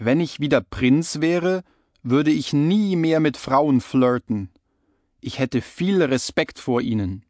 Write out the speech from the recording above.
Wenn ich wieder Prinz wäre, würde ich nie mehr mit Frauen flirten. Ich hätte viel Respekt vor ihnen.